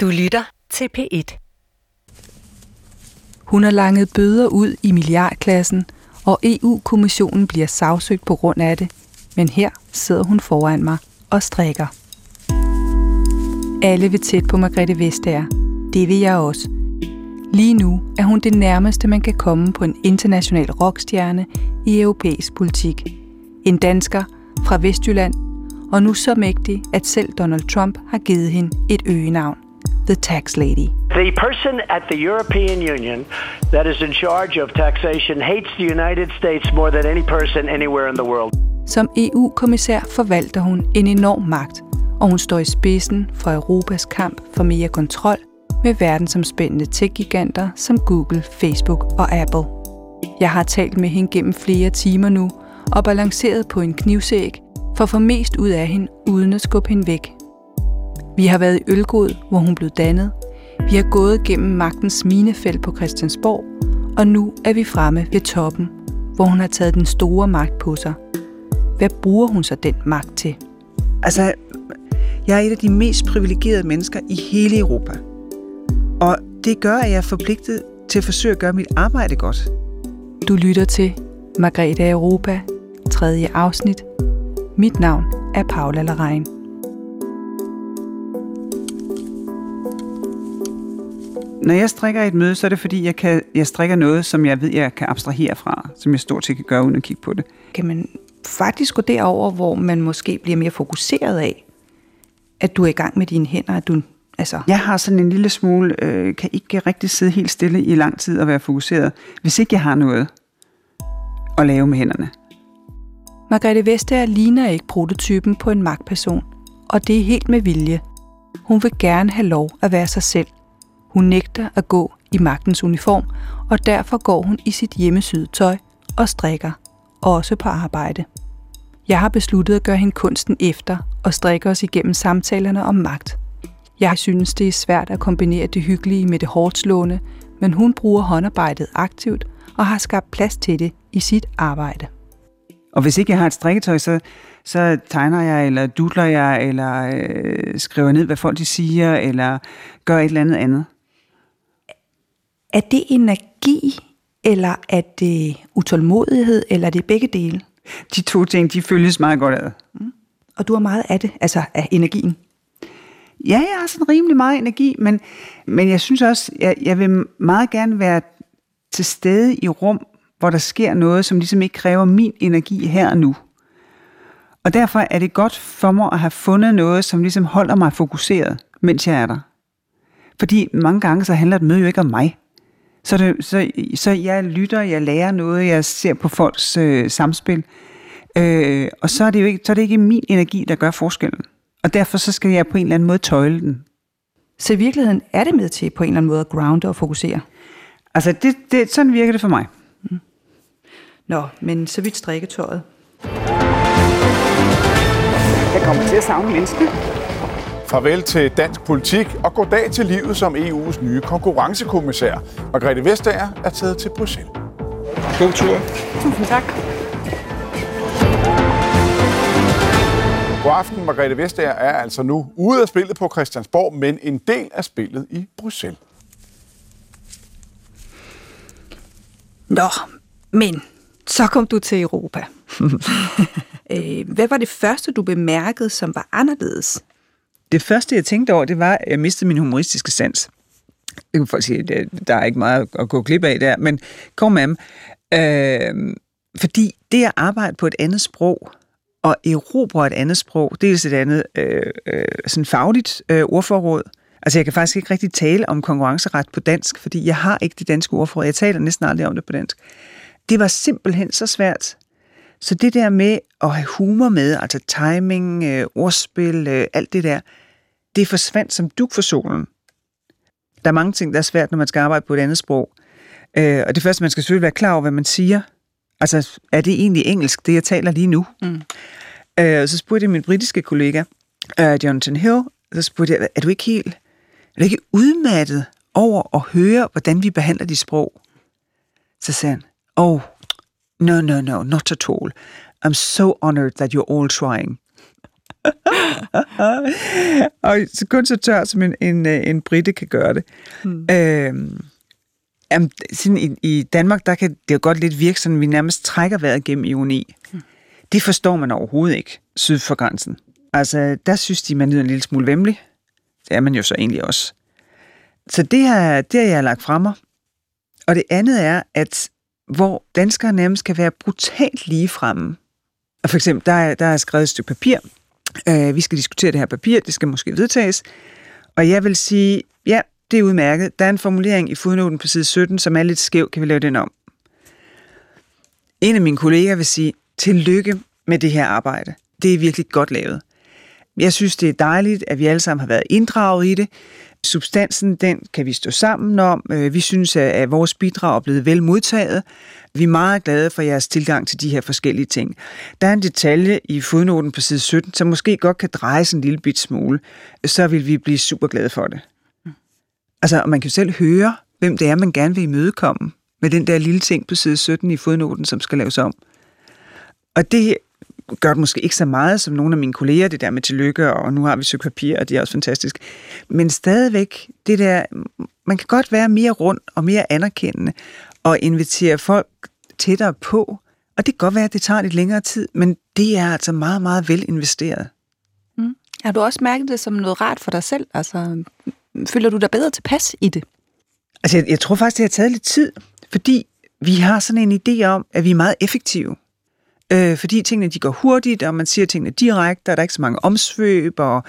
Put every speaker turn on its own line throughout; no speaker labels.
Du lytter til P1.
Hun har langet bøder ud i milliardklassen, og EU-kommissionen bliver sagsøgt på grund af det. Men her sidder hun foran mig og strikker. Alle vil tæt på Margrethe Vestager. Det vil jeg også. Lige nu er hun det nærmeste, man kan komme på en international rockstjerne i europæisk politik. En dansker fra Vestjylland, og nu så mægtig, at selv Donald Trump har givet hende et øgenavn. The Tax Lady.
The person at the European Union that is in charge of taxation hates the United States more than any person anywhere in the world.
Som EU-kommissær forvalter hun en enorm magt, og hun står i spidsen for Europas kamp for mere kontrol med verdensomspændende tech-giganter som Google, Facebook og Apple. Jeg har talt med hende gennem flere timer nu og balanceret på en knivsæg for at få mest ud af hende uden at skubbe hende væk. Vi har været i Ølgod, hvor hun blev dannet. Vi har gået gennem magtens minefelt på Christiansborg, og nu er vi fremme ved toppen, hvor hun har taget den store magt på sig. Hvad bruger hun så den magt til?
Altså, jeg er et af de mest privilegerede mennesker i hele Europa. Og det gør, at jeg er forpligtet til at forsøge at gøre mit arbejde godt.
Du lytter til Margrethe Europa, tredje afsnit. Mit navn er Paula Larein.
Når jeg strikker et møde, så er det fordi, jeg, kan, jeg strikker noget, som jeg ved, jeg kan abstrahere fra, som jeg stort set kan gøre uden at kigge på det.
Kan man faktisk gå derover, hvor man måske bliver mere fokuseret af, at du er i gang med dine hænder, at du Altså.
Jeg har sådan en lille smule, øh, kan ikke rigtig sidde helt stille i lang tid og være fokuseret, hvis ikke jeg har noget at lave med hænderne.
Margrethe Vestager ligner ikke prototypen på en magtperson, og det er helt med vilje. Hun vil gerne have lov at være sig selv. Hun nægter at gå i magtens uniform, og derfor går hun i sit hjemmesyde tøj og strikker, også på arbejde. Jeg har besluttet at gøre hende kunsten efter og strikke os igennem samtalerne om magt. Jeg synes, det er svært at kombinere det hyggelige med det hårdt slående, men hun bruger håndarbejdet aktivt og har skabt plads til det i sit arbejde.
Og hvis ikke jeg har et strikketøj, så, så tegner jeg, eller dudler jeg, eller øh, skriver ned, hvad folk de siger, eller gør et eller andet andet.
Er det energi, eller er det utålmodighed, eller er det begge dele?
De to ting, de følges meget godt ad. Mm.
Og du har meget af det, altså af energien?
Ja, jeg har sådan rimelig meget energi, men, men jeg synes også, jeg, jeg vil meget gerne være til stede i rum, hvor der sker noget, som ligesom ikke kræver min energi her og nu. Og derfor er det godt for mig at have fundet noget, som ligesom holder mig fokuseret, mens jeg er der. Fordi mange gange så handler det møde jo ikke om mig. Så, det, så, så jeg lytter, jeg lærer noget, jeg ser på folks øh, samspil. Øh, og så er, det jo ikke, så er det ikke min energi, der gør forskellen. Og derfor så skal jeg på en eller anden måde tøjle den.
Så i virkeligheden er det med til på en eller anden måde at grounde og fokusere?
Altså, det, det, sådan virker det for mig. Mm.
Nå, men så vidt strikketøjet.
Jeg kommer til at savne menneskene.
Farvel til dansk politik, og goddag til livet som EU's nye konkurrencekommissær. Margrethe Vestager er taget til Bruxelles.
God tur.
Tusind tak.
God aften, Margrethe Vestager er altså nu ude af spillet på Christiansborg, men en del af spillet i Bruxelles.
Nå, men så kom du til Europa. Øh, hvad var det første, du bemærkede, som var anderledes?
Det første, jeg tænkte over, det var, at jeg mistede min humoristiske sans. Det kan folk sige, der er ikke meget at gå glip af der, men kom med øh, Fordi det at arbejde på et andet sprog, og erobre et andet sprog, dels et andet øh, øh, sådan fagligt øh, ordforråd. Altså jeg kan faktisk ikke rigtig tale om konkurrenceret på dansk, fordi jeg har ikke det danske ordforråd. Jeg taler næsten aldrig om det på dansk. Det var simpelthen så svært. Så det der med at have humor med, altså timing, øh, ordspil, øh, alt det der, det forsvandt som duk for solen. Der er mange ting, der er svært, når man skal arbejde på et andet sprog. Øh, og det første, man skal selvfølgelig være klar over, hvad man siger. Altså, er det egentlig engelsk, det jeg taler lige nu? Mm. Øh, så spurgte jeg min britiske kollega, uh, Jonathan Hill, så spurgte jeg, er du ikke helt, er du ikke udmattet over at høre, hvordan vi behandler de sprog? Så sagde han, oh, no, no, no, not at all. I'm so honored that you're all trying. og så kun så tør, som en, en, øh, en britte kan gøre det. Mm. Øhm, jamen, sådan i, I Danmark, der kan det jo godt lidt virke sådan, at vi nærmest trækker vejret gennem ironi. Mm. Det forstår man overhovedet ikke, syd for grænsen. Altså, der synes de, man lyder en lille smule vemmelig. Det er man jo så egentlig også. Så det har, det har jeg lagt frem mig. Og det andet er, at hvor danskere nærmest kan være brutalt lige fremme. Og for eksempel, der er, der er skrevet et stykke papir. Øh, vi skal diskutere det her papir, det skal måske vedtages. Og jeg vil sige, ja, det er udmærket. Der er en formulering i fodnoten på side 17, som er lidt skæv. Kan vi lave den om? En af mine kolleger vil sige, tillykke med det her arbejde. Det er virkelig godt lavet. Jeg synes, det er dejligt, at vi alle sammen har været inddraget i det. Substansen, den kan vi stå sammen om. Øh, vi synes, at vores bidrag er blevet vel modtaget. Vi er meget glade for jeres tilgang til de her forskellige ting. Der er en detalje i fodnoten på side 17, som måske godt kan drejes en lille bit smule. Så vil vi blive super glade for det. Altså, man kan jo selv høre, hvem det er, man gerne vil imødekomme med den der lille ting på side 17 i fodnoten, som skal laves om. Og det gør det måske ikke så meget som nogle af mine kolleger, det der med tillykke, og nu har vi søgt papir, og det er også fantastisk. Men stadigvæk, det der, man kan godt være mere rundt og mere anerkendende, og invitere folk tættere på. Og det kan godt være, at det tager lidt længere tid, men det er altså meget, meget vel investeret.
Mm. Har du også mærket det som noget rart for dig selv? Altså, føler du dig bedre tilpas i det?
Altså, jeg, jeg tror faktisk, det har taget lidt tid, fordi vi har sådan en idé om, at vi er meget effektive øh, fordi tingene de går hurtigt, og man siger tingene direkte, og der er ikke så mange omsvøb, og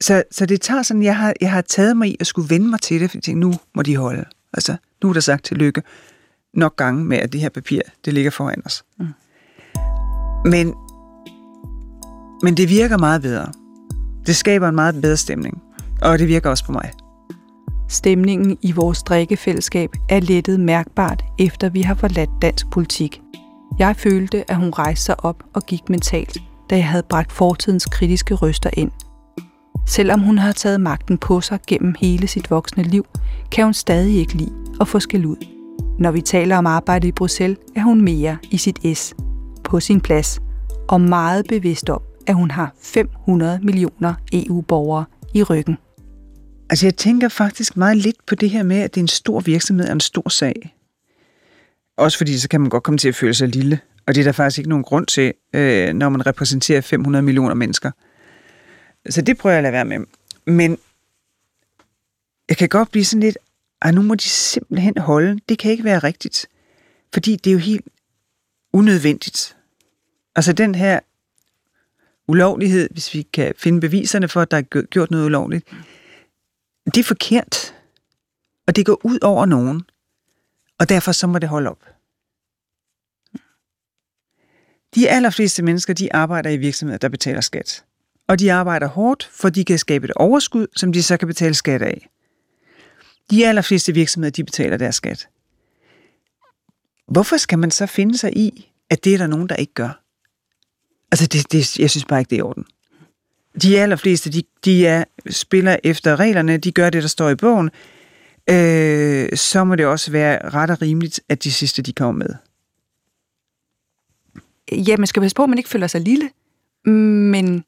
så, så det tager sådan, jeg har, jeg har taget mig i at skulle vende mig til det, fordi jeg tænkte, nu må de holde. Altså, nu er der sagt tillykke nok gange med, at det her papir, det ligger foran os. Mm. Men, men det virker meget bedre. Det skaber en meget bedre stemning, og det virker også på mig.
Stemningen i vores drikkefællesskab er lettet mærkbart, efter vi har forladt dansk politik. Jeg følte, at hun rejste sig op og gik mentalt, da jeg havde bragt fortidens kritiske røster ind. Selvom hun har taget magten på sig gennem hele sit voksne liv, kan hun stadig ikke lide at få skæld ud. Når vi taler om arbejde i Bruxelles, er hun mere i sit S, på sin plads, og meget bevidst om, at hun har 500 millioner EU-borgere i ryggen.
Altså jeg tænker faktisk meget lidt på det her med, at det er en stor virksomhed og en stor sag. Også fordi så kan man godt komme til at føle sig lille. Og det er der faktisk ikke nogen grund til, øh, når man repræsenterer 500 millioner mennesker. Så det prøver jeg at lade være med. Men jeg kan godt blive sådan lidt, at nu må de simpelthen holde. Det kan ikke være rigtigt. Fordi det er jo helt unødvendigt. Altså den her ulovlighed, hvis vi kan finde beviserne for, at der er gjort noget ulovligt, det er forkert. Og det går ud over nogen. Og derfor så må det holde op. De allerfleste mennesker, de arbejder i virksomheder, der betaler skat. Og de arbejder hårdt, for de kan skabe et overskud, som de så kan betale skat af. De allerfleste virksomheder, de betaler deres skat. Hvorfor skal man så finde sig i, at det er der nogen, der ikke gør? Altså, det, det, jeg synes bare ikke, det er i orden. De allerfleste, de, de er, spiller efter reglerne, de gør det, der står i bogen, øh, så må det også være ret og rimeligt, at de sidste, de kommer med.
Ja, man skal passe på, at man ikke føler sig lille, men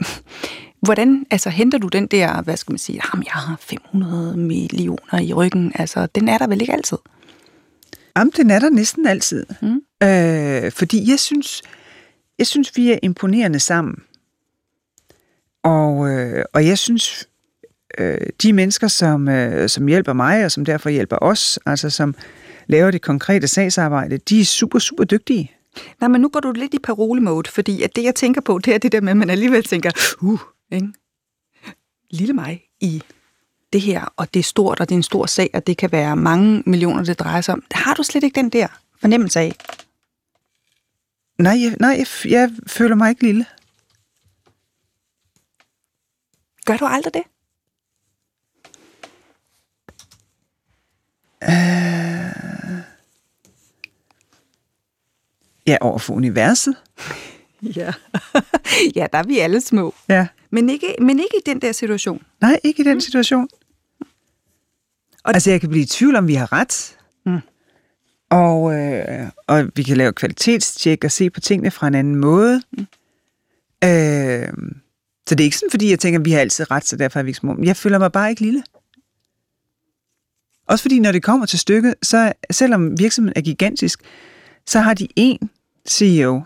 hvordan altså, henter du den der, hvad skal man sige, jamen, jeg har 500 millioner i ryggen, altså, den er der vel ikke altid?
Jamen, den er der næsten altid. Mm. Øh, fordi jeg synes, jeg synes, vi er imponerende sammen. Og, øh, og jeg synes, øh, de mennesker, som, øh, som hjælper mig, og som derfor hjælper os, altså som laver det konkrete sagsarbejde, de er super, super dygtige.
Nej, men nu går du lidt i parole-mode, fordi at det, jeg tænker på, det er det der med, at man alligevel tænker, uh, ikke? lille mig i det her, og det er stort, og det er en stor sag, og det kan være mange millioner, det drejer sig om. Har du slet ikke den der fornemmelse af?
Nej, jeg, nej jeg, jeg føler mig ikke lille.
Gør du aldrig det?
Øh... Ja, over for universet.
ja. ja, der er vi alle små.
Ja.
Men ikke, men ikke i den der situation.
Nej, ikke i den situation. Og altså, jeg kan blive i tvivl om, vi har ret. Mm. Og, øh, og vi kan lave kvalitetstjek og se på tingene fra en anden måde. Mm. Øh, så det er ikke sådan, fordi jeg tænker, at vi har altid ret, så derfor er vi ikke små. Jeg føler mig bare ikke lille. Også fordi, når det kommer til stykket, så selvom virksomheden er gigantisk, så har de én CEO.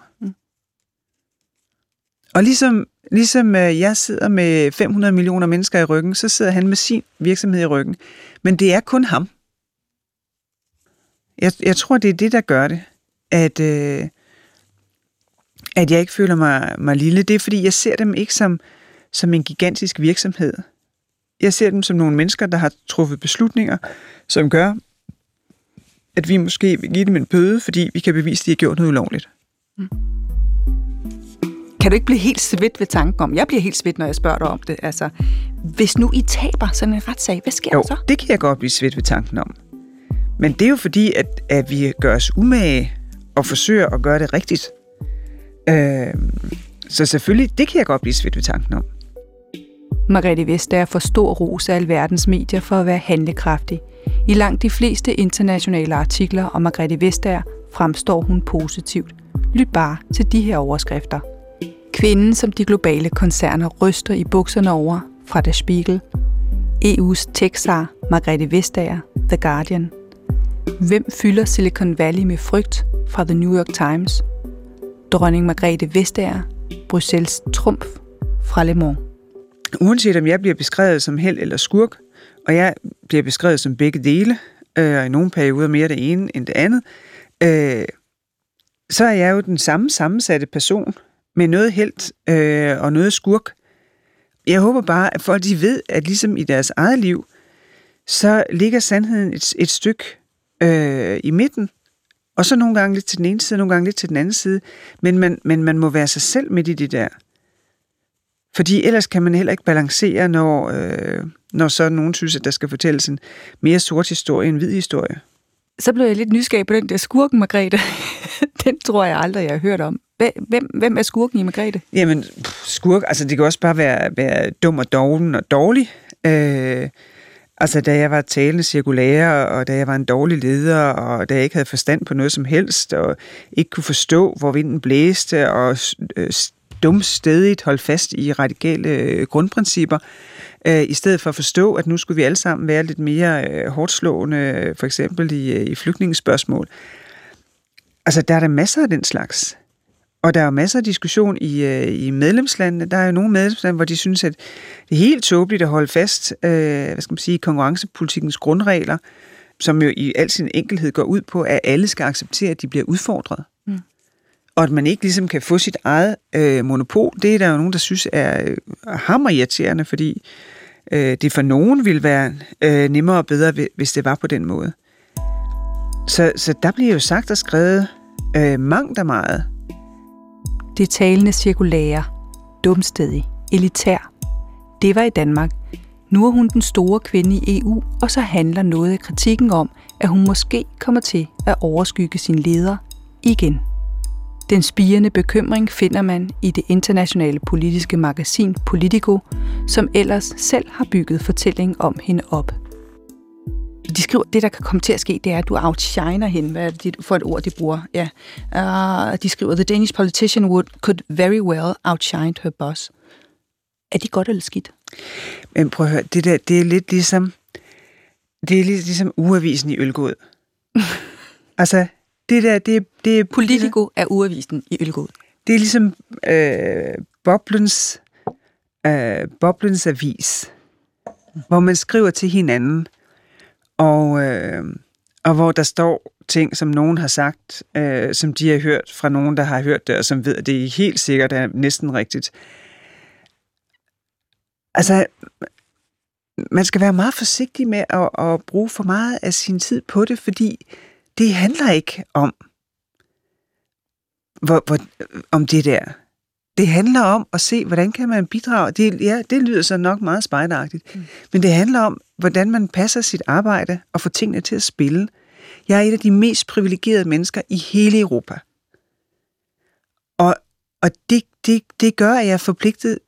Og ligesom, ligesom øh, jeg sidder med 500 millioner mennesker i ryggen, så sidder han med sin virksomhed i ryggen. Men det er kun ham. Jeg, jeg tror, det er det, der gør det. At, øh, at jeg ikke føler mig, mig lille. Det er, fordi jeg ser dem ikke som, som en gigantisk virksomhed. Jeg ser dem som nogle mennesker, der har truffet beslutninger, som gør, at vi måske vil give dem en bøde, fordi vi kan bevise, at de har gjort noget ulovligt. Mm.
Kan du ikke blive helt svedt ved tanken om, jeg bliver helt svedt, når jeg spørger dig om det, altså, hvis nu I taber sådan en retssag, hvad sker
jo,
der så?
det kan jeg godt blive svedt ved tanken om. Men det er jo fordi, at, at vi gør os umage og forsøger at gøre det rigtigt. Øh, så selvfølgelig, det kan jeg godt blive svedt ved tanken om.
Margrethe Vestager får stor ros af alverdens medier for at være handlekraftig. I langt de fleste internationale artikler om Margrethe Vestager fremstår hun positivt. Lyt bare til de her overskrifter. Kvinden, som de globale koncerner ryster i bukserne over fra Der Spiegel. EU's texar Margrethe Vestager, The Guardian. Hvem fylder Silicon Valley med frygt fra The New York Times? Dronning Margrethe Vestager, Bruxelles Trumf fra Le Mans.
Uanset om jeg bliver beskrevet som held eller skurk, og jeg bliver beskrevet som begge dele, øh, og i nogle perioder mere det ene end det andet, øh, så er jeg jo den samme sammensatte person med noget held øh, og noget skurk. Jeg håber bare, at folk de ved, at ligesom i deres eget liv, så ligger sandheden et, et stykke øh, i midten, og så nogle gange lidt til den ene side, nogle gange lidt til den anden side, men man, men man må være sig selv midt i det der. Fordi ellers kan man heller ikke balancere, når, øh, når så nogen synes, at der skal fortælles en mere sort historie end hvid historie.
Så blev jeg lidt nysgerrig på den der skurken, Margrethe. den tror jeg aldrig, jeg har hørt om. Hvem, hvem er skurken i Margrethe?
Jamen, skurk, altså det kan også bare være, være dum og doven og dårlig. Øh, altså da jeg var talende cirkulær, og da jeg var en dårlig leder, og da jeg ikke havde forstand på noget som helst, og ikke kunne forstå, hvor vinden blæste, og øh, dumstedigt holde fast i radikale øh, grundprincipper, øh, i stedet for at forstå, at nu skulle vi alle sammen være lidt mere øh, hårdt slående, øh, for eksempel i, øh, i flygtningsspørgsmål. Altså, der er der masser af den slags. Og der er masser af diskussion i, i medlemslandene. Der er jo nogle medlemslande, hvor de synes, at det er helt tåbeligt at holde fast øh, hvad skal man sige, konkurrencepolitikkens grundregler, som jo i al sin enkelhed går ud på, at alle skal acceptere, at de bliver udfordret og at man ikke ligesom kan få sit eget øh, monopol, det er der jo nogen, der synes er øh, hammerirriterende, fordi øh, det for nogen ville være øh, nemmere og bedre, hvis det var på den måde. Så, så der bliver jo sagt og skrevet øh, mangt og meget.
Det talende cirkulære, dumstedig, elitær. Det var i Danmark. Nu er hun den store kvinde i EU, og så handler noget af kritikken om, at hun måske kommer til at overskygge sin leder igen. Den spirende bekymring finder man i det internationale politiske magasin Politico, som ellers selv har bygget fortælling om hende op. De skriver, at det, der kan komme til at ske, det er, at du outshiner hende. Hvad er det for et ord, de bruger? Ja. Uh, de skriver, the Danish politician would, could very well outshine her boss. Er det godt eller skidt?
Men prøv at høre, det der, det er lidt ligesom, det er lidt ligesom uavisen i Ølgod. altså, det der, det, det er...
Politico er uavisen i Ølgod.
Det er ligesom øh, Boblens, øh, Boblens avis, hvor man skriver til hinanden, og, øh, og hvor der står ting, som nogen har sagt, øh, som de har hørt fra nogen, der har hørt det, og som ved, at det er helt sikkert er næsten rigtigt. Altså, man skal være meget forsigtig med at, at bruge for meget af sin tid på det, fordi det handler ikke om, hvor, hvor, om det der. Det handler om at se, hvordan kan man bidrage. Det, ja, det lyder så nok meget spejderagtigt. Mm. Men det handler om, hvordan man passer sit arbejde og får tingene til at spille. Jeg er et af de mest privilegerede mennesker i hele Europa. Og, og det, det, det gør, at jeg er forpligtet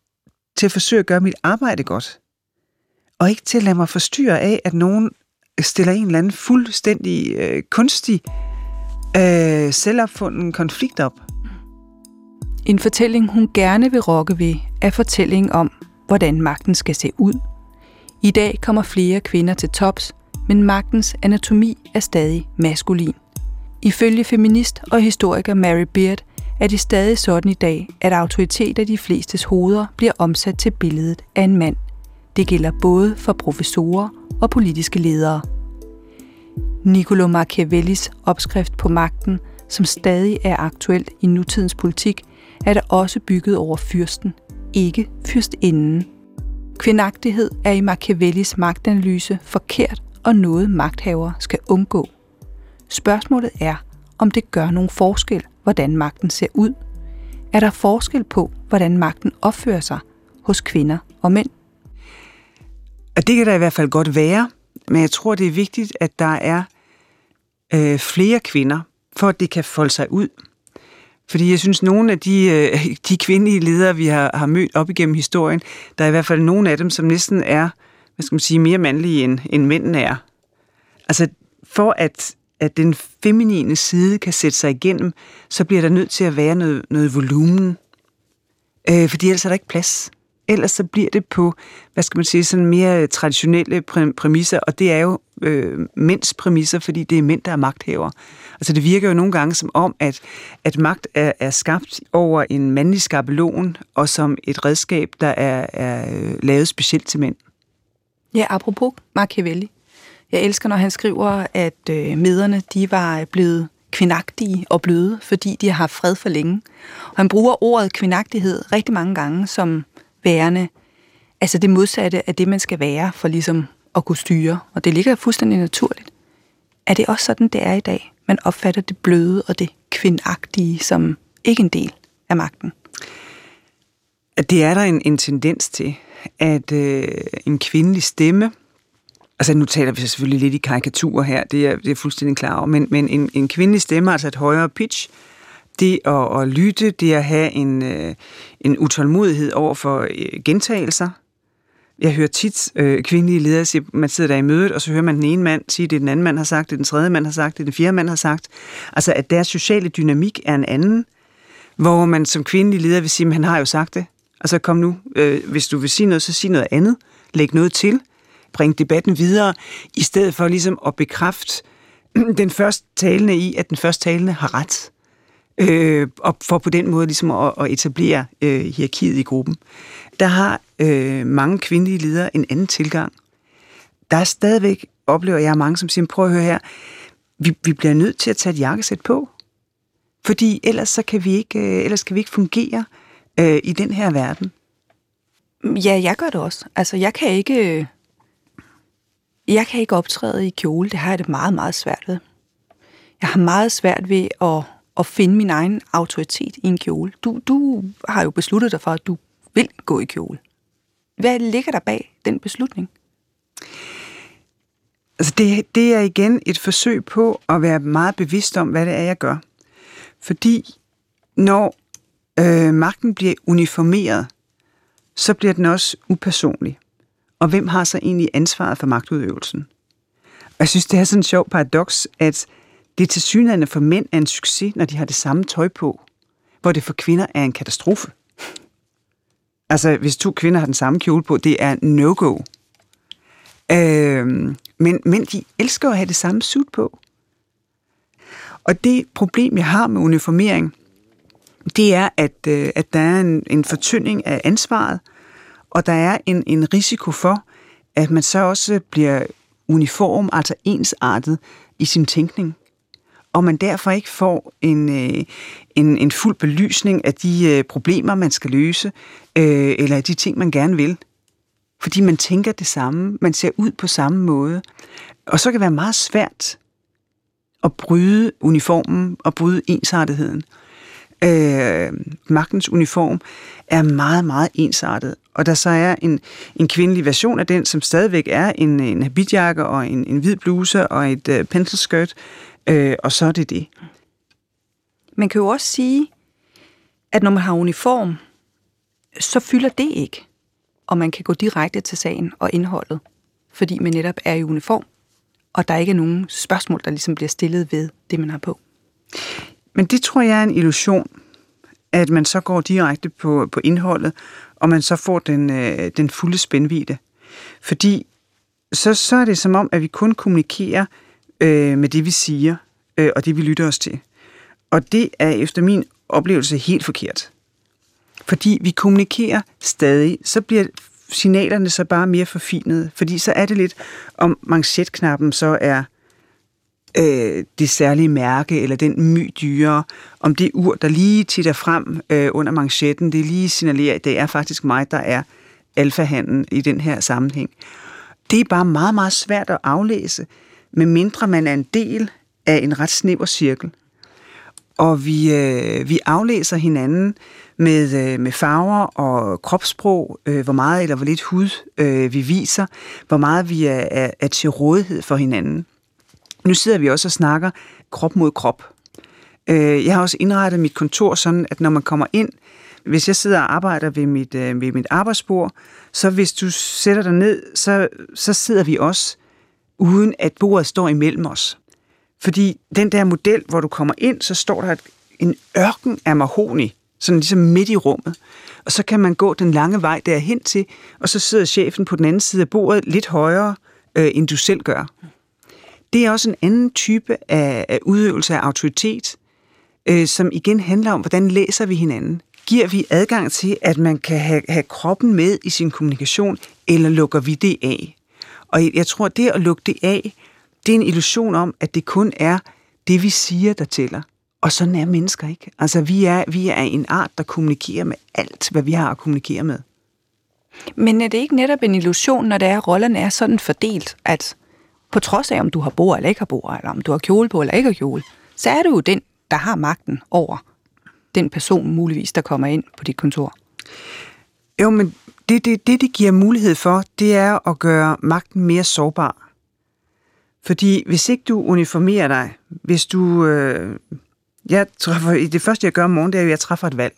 til at forsøge at gøre mit arbejde godt. Og ikke til at lade mig forstyrre af, at nogen stiller en eller anden fuldstændig øh, kunstig, øh, selvopfunden konflikt op.
En fortælling, hun gerne vil rokke ved, er fortællingen om, hvordan magten skal se ud. I dag kommer flere kvinder til tops, men magtens anatomi er stadig maskulin. Ifølge feminist og historiker Mary Beard er det stadig sådan i dag, at autoritet af de flestes hoveder bliver omsat til billedet af en mand. Det gælder både for professorer og politiske ledere. Niccolo Machiavellis opskrift på magten, som stadig er aktuelt i nutidens politik, er der også bygget over fyrsten, ikke fyrstinden. Kvindagtighed er i Machiavellis magtanalyse forkert og noget magthaver skal undgå. Spørgsmålet er, om det gør nogen forskel, hvordan magten ser ud. Er der forskel på, hvordan magten opfører sig hos kvinder og mænd?
Og det kan der i hvert fald godt være, men jeg tror, det er vigtigt, at der er øh, flere kvinder, for at det kan folde sig ud. Fordi jeg synes, nogle af de, øh, de kvindelige ledere, vi har, har mødt op igennem historien, der er i hvert fald nogle af dem, som næsten er, hvad skal man sige, mere mandlige end, end mændene er. Altså, for at, at den feminine side kan sætte sig igennem, så bliver der nødt til at være noget, noget volumen. Øh, fordi ellers er der ikke plads. Ellers så bliver det på, hvad skal man sige, sådan mere traditionelle præmisser, og det er jo øh, mænds præmisser, fordi det er mænd, der er magthaver. Altså det virker jo nogle gange som om, at, at magt er, er skabt over en mandlig skabelon, og som et redskab, der er, er øh, lavet specielt til mænd.
Ja, apropos Machiavelli. Jeg elsker, når han skriver, at øh, mederne de var blevet kvindagtige og bløde, fordi de har haft fred for længe. Og han bruger ordet kvindagtighed rigtig mange gange som værende, altså det modsatte af det, man skal være for ligesom at kunne styre. Og det ligger fuldstændig naturligt. Er det også sådan, det er i dag? Man opfatter det bløde og det kvindagtige som ikke en del af magten.
Det er der en, en tendens til, at øh, en kvindelig stemme, altså nu taler vi selvfølgelig lidt i karikaturer her, det er, det er fuldstændig klar over, men, men en, en kvindelig stemme, altså et højere pitch, det at, at lytte, det at have en, øh, en utålmodighed over for øh, gentagelser. Jeg hører tit øh, kvindelige ledere sige, man sidder der i mødet, og så hører man den ene mand sige, det den anden mand har sagt, det den tredje mand har sagt, det den fjerde mand har sagt. Altså, at deres sociale dynamik er en anden, hvor man som kvindelig leder vil sige, man han har jo sagt det. Altså, kom nu, øh, hvis du vil sige noget, så sig noget andet. Læg noget til. Bring debatten videre, i stedet for ligesom at bekræfte den første talende i, at den første talende har ret øh, og for på den måde ligesom at, at etablere øh, hierarkiet i gruppen. Der har øh, mange kvindelige ledere en anden tilgang. Der er stadigvæk, oplever jeg mange, som siger, prøv at høre her, vi, vi bliver nødt til at tage et jakkesæt på, fordi ellers, så kan vi ikke, øh, ellers kan vi ikke fungere øh, i den her verden.
Ja, jeg gør det også. Altså, jeg kan ikke... Jeg kan ikke optræde i kjole. Det har jeg det meget, meget svært ved. Jeg har meget svært ved at at finde min egen autoritet i en kjole. Du, du har jo besluttet dig for, at du vil gå i kjole. Hvad ligger der bag den beslutning?
Altså det, det er igen et forsøg på at være meget bevidst om, hvad det er, jeg gør. Fordi når øh, magten bliver uniformeret, så bliver den også upersonlig. Og hvem har så egentlig ansvaret for magtudøvelsen? Og jeg synes, det er sådan en sjov paradoks, at det til tilsyneladende for mænd er en succes, når de har det samme tøj på, hvor det for kvinder er en katastrofe. Altså, hvis to kvinder har den samme kjole på, det er no-go. Øh, men, mænd, de elsker at have det samme suit på. Og det problem, jeg har med uniformering, det er, at, øh, at der er en, en fortynding af ansvaret, og der er en, en risiko for, at man så også bliver uniform, altså ensartet i sin tænkning og man derfor ikke får en, øh, en, en fuld belysning af de øh, problemer, man skal løse, øh, eller af de ting, man gerne vil. Fordi man tænker det samme, man ser ud på samme måde. Og så kan det være meget svært at bryde uniformen og bryde ensartetheden. Øh, magtens uniform er meget, meget ensartet. Og der så er en, en kvindelig version af den, som stadigvæk er en, en habitjakke og en, en hvid bluse og et øh, pencilskirt, Øh, og så er det det.
Man kan jo også sige, at når man har uniform, så fylder det ikke. Og man kan gå direkte til sagen og indholdet, fordi man netop er i uniform, og der ikke er nogen spørgsmål, der ligesom bliver stillet ved det, man har på.
Men det tror jeg er en illusion. at man så går direkte på, på indholdet, og man så får den, øh, den fulde spændvide. Fordi så, så er det som om, at vi kun kommunikerer øh, med det, vi siger, øh, og det, vi lytter os til. Og det er efter min oplevelse helt forkert. Fordi vi kommunikerer stadig, så bliver signalerne så bare mere forfinede. Fordi så er det lidt, om manchetknappen så er øh, det særlige mærke, eller den my dyre, om det ur, der lige titter frem øh, under manchetten, det lige signalerer, at det er faktisk mig, der er alfahanden i den her sammenhæng. Det er bare meget, meget svært at aflæse, medmindre man er en del af en ret snæver cirkel. Og vi, øh, vi aflæser hinanden med, øh, med farver og kropssprog, øh, hvor meget eller hvor lidt hud øh, vi viser, hvor meget vi er, er, er til rådighed for hinanden. Nu sidder vi også og snakker krop mod krop. Øh, jeg har også indrettet mit kontor sådan, at når man kommer ind, hvis jeg sidder og arbejder ved mit, øh, ved mit arbejdsbord, så hvis du sætter dig ned, så, så sidder vi også, uden at bordet står imellem os. Fordi den der model, hvor du kommer ind, så står der et, en ørken af mahoni, sådan ligesom midt i rummet. Og så kan man gå den lange vej derhen til, og så sidder chefen på den anden side af bordet lidt højere, øh, end du selv gør. Det er også en anden type af, af udøvelse af autoritet, øh, som igen handler om, hvordan læser vi hinanden. Giver vi adgang til, at man kan have, have kroppen med i sin kommunikation, eller lukker vi det af? Og jeg tror, det at lukke det af, det er en illusion om, at det kun er det, vi siger, der tæller. Og sådan er mennesker ikke. Altså, vi er, vi er en art, der kommunikerer med alt, hvad vi har at kommunikere med.
Men er det ikke netop en illusion, når det er, at rollerne er sådan fordelt, at på trods af, om du har bord eller ikke har bord, eller om du har kjole på eller ikke har kjole, så er du jo den, der har magten over den person muligvis, der kommer ind på dit kontor.
Jo, men det, det, det, det giver mulighed for, det er at gøre magten mere sårbar. Fordi hvis ikke du uniformerer dig, hvis du... Øh, jeg træffer, det første, jeg gør om morgenen, det er, at jeg træffer et valg.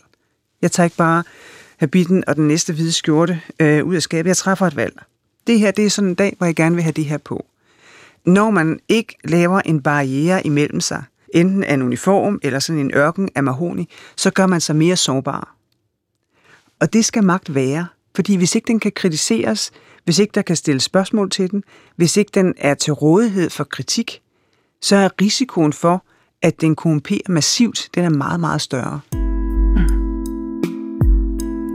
Jeg tager ikke bare habitten og den næste hvide skjorte øh, ud af skabet. Jeg træffer et valg. Det her, det er sådan en dag, hvor jeg gerne vil have det her på. Når man ikke laver en barriere imellem sig, enten af en uniform eller sådan en ørken af mahoni, så gør man sig mere sårbar. Og det skal magt være, fordi hvis ikke den kan kritiseres, hvis ikke der kan stilles spørgsmål til den, hvis ikke den er til rådighed for kritik, så er risikoen for, at den korrumperer massivt, den er meget, meget større. Mm.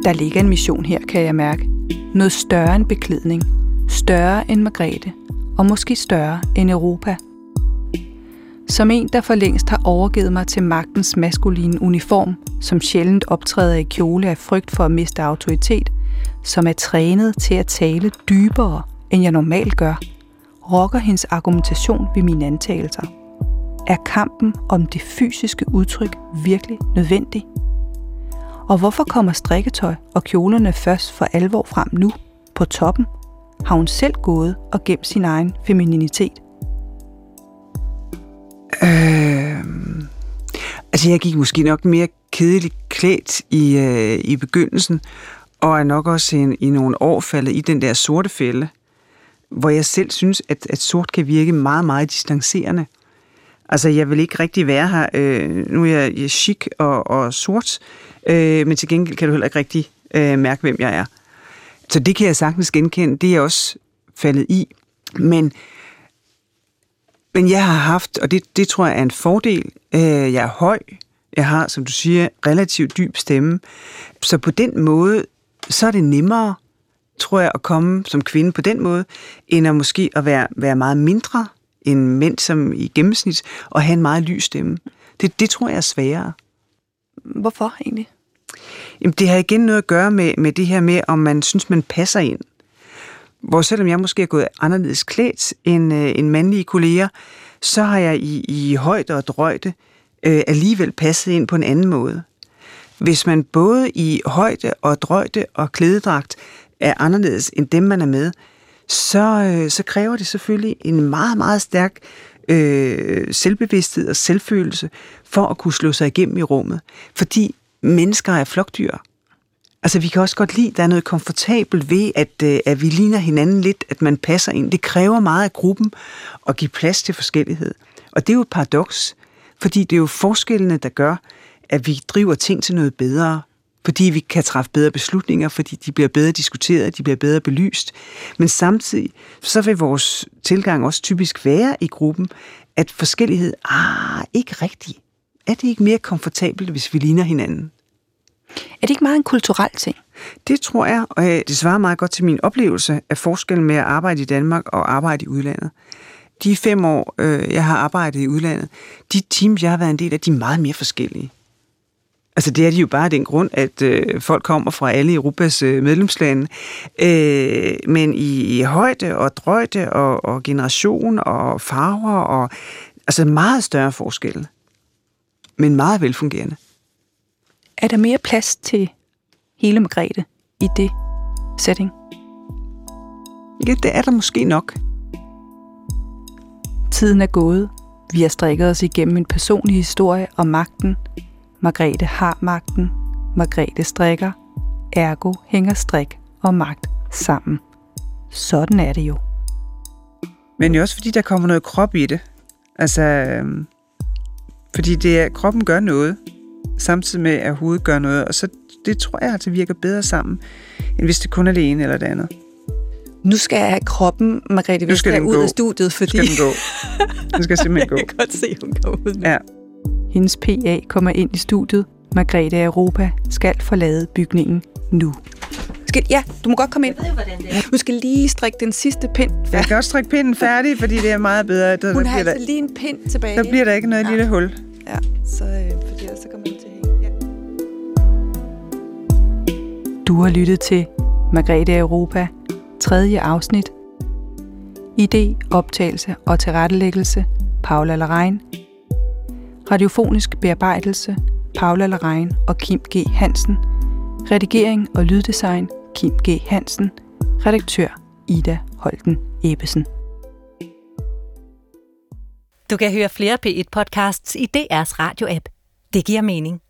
Der ligger en mission her, kan jeg mærke. Noget større end beklædning. Større end Margrethe. Og måske større end Europa. Som en, der for længst har overgivet mig til magtens maskuline uniform, som sjældent optræder i kjole af frygt for at miste autoritet, som er trænet til at tale dybere, end jeg normalt gør, rokker hendes argumentation ved mine antagelser. Er kampen om det fysiske udtryk virkelig nødvendig? Og hvorfor kommer strikketøj og kjolerne først for alvor frem nu, på toppen? Har hun selv gået og gemt sin egen femininitet?
Øh, altså, jeg gik måske nok mere kedeligt klædt i, øh, i begyndelsen, og er nok også i, i nogle år faldet i den der sorte fælde, hvor jeg selv synes, at, at sort kan virke meget, meget distancerende. Altså, jeg vil ikke rigtig være her. Øh, nu er jeg, jeg er chic og, og sort, øh, men til gengæld kan du heller ikke rigtig øh, mærke, hvem jeg er. Så det kan jeg sagtens genkende. Det er jeg også faldet i. Men, men jeg har haft, og det, det tror jeg er en fordel, øh, jeg er høj, jeg har, som du siger, relativt dyb stemme. Så på den måde, så er det nemmere, tror jeg, at komme som kvinde på den måde, end at måske at være, være meget mindre end mænd som i gennemsnit, og have en meget lys stemme. Det, det tror jeg er sværere.
Hvorfor egentlig?
Jamen, det har igen noget at gøre med, med det her med, om man synes, man passer ind. Hvor selvom jeg måske er gået anderledes klædt end, øh, end mandlige kolleger, så har jeg i, i højde og drøjde øh, alligevel passet ind på en anden måde. Hvis man både i højde og drøjde og klædedragt er anderledes end dem, man er med, så, øh, så kræver det selvfølgelig en meget, meget stærk øh, selvbevidsthed og selvfølelse for at kunne slå sig igennem i rummet. Fordi mennesker er flokdyr. Altså, vi kan også godt lide, at der er noget komfortabelt ved, at, øh, at vi ligner hinanden lidt, at man passer ind. Det kræver meget af gruppen at give plads til forskellighed. Og det er jo et paradoks, fordi det er jo forskellene, der gør, at vi driver ting til noget bedre, fordi vi kan træffe bedre beslutninger, fordi de bliver bedre diskuteret, de bliver bedre belyst. Men samtidig, så vil vores tilgang også typisk være i gruppen, at forskellighed, ah, ikke rigtigt. Er det ikke mere komfortabelt, hvis vi ligner hinanden?
Er det ikke meget en kulturel ting?
Det tror jeg, og det svarer meget godt til min oplevelse af forskellen med at arbejde i Danmark og arbejde i udlandet. De fem år, øh, jeg har arbejdet i udlandet, de teams, jeg har været en del af, de er meget mere forskellige. Altså det er de jo bare af den grund, at øh, folk kommer fra alle Europas øh, medlemslande. Øh, men i, i højde og drøjde og, og generation og farver og altså meget større forskel. Men meget velfungerende.
Er der mere plads til hele Margrethe i det setting?
Ja, det er der måske nok.
Tiden er gået. Vi har strikket os igennem en personlig historie om magten. Margrethe har magten. Margrethe strikker. Ergo hænger strik og magt sammen. Sådan er det jo.
Men jo også fordi, der kommer noget krop i det. Altså, øhm, fordi det er, kroppen gør noget, samtidig med, at hovedet gør noget. Og så det tror jeg, at det virker bedre sammen, end hvis det kun er det ene eller det andet.
Nu skal jeg have kroppen, Margrethe, vi skal, skal ud gå. af studiet, fordi...
Nu skal den gå. Nu skal simpelthen gå.
jeg kan godt se, hun går ud
Ja.
Hendes PA kommer ind i studiet. Margrethe Europa skal forlade bygningen nu. Skal, ja, du må godt komme ind.
Jeg ved hvordan det er.
Du skal lige strikke den sidste pind færdig.
Jeg kan også strikke pinden færdig, fordi det er meget bedre. Der,
Hun
der
har
bliver
altså
der,
lige en pind tilbage.
der bliver der ikke noget ja. lille hul.
Ja, så, øh, fordi så kommer hun til at. Ja. Du har lyttet til Margrethe Europa, tredje afsnit. Idé, optagelse og tilrettelæggelse, Paula Larein. Radiofonisk bearbejdelse, Paula Larein og Kim G. Hansen. Redigering og lyddesign, Kim G. Hansen. Redaktør, Ida Holten Ebbesen.
Du kan høre flere P1-podcasts i DR's radio-app. Det giver mening.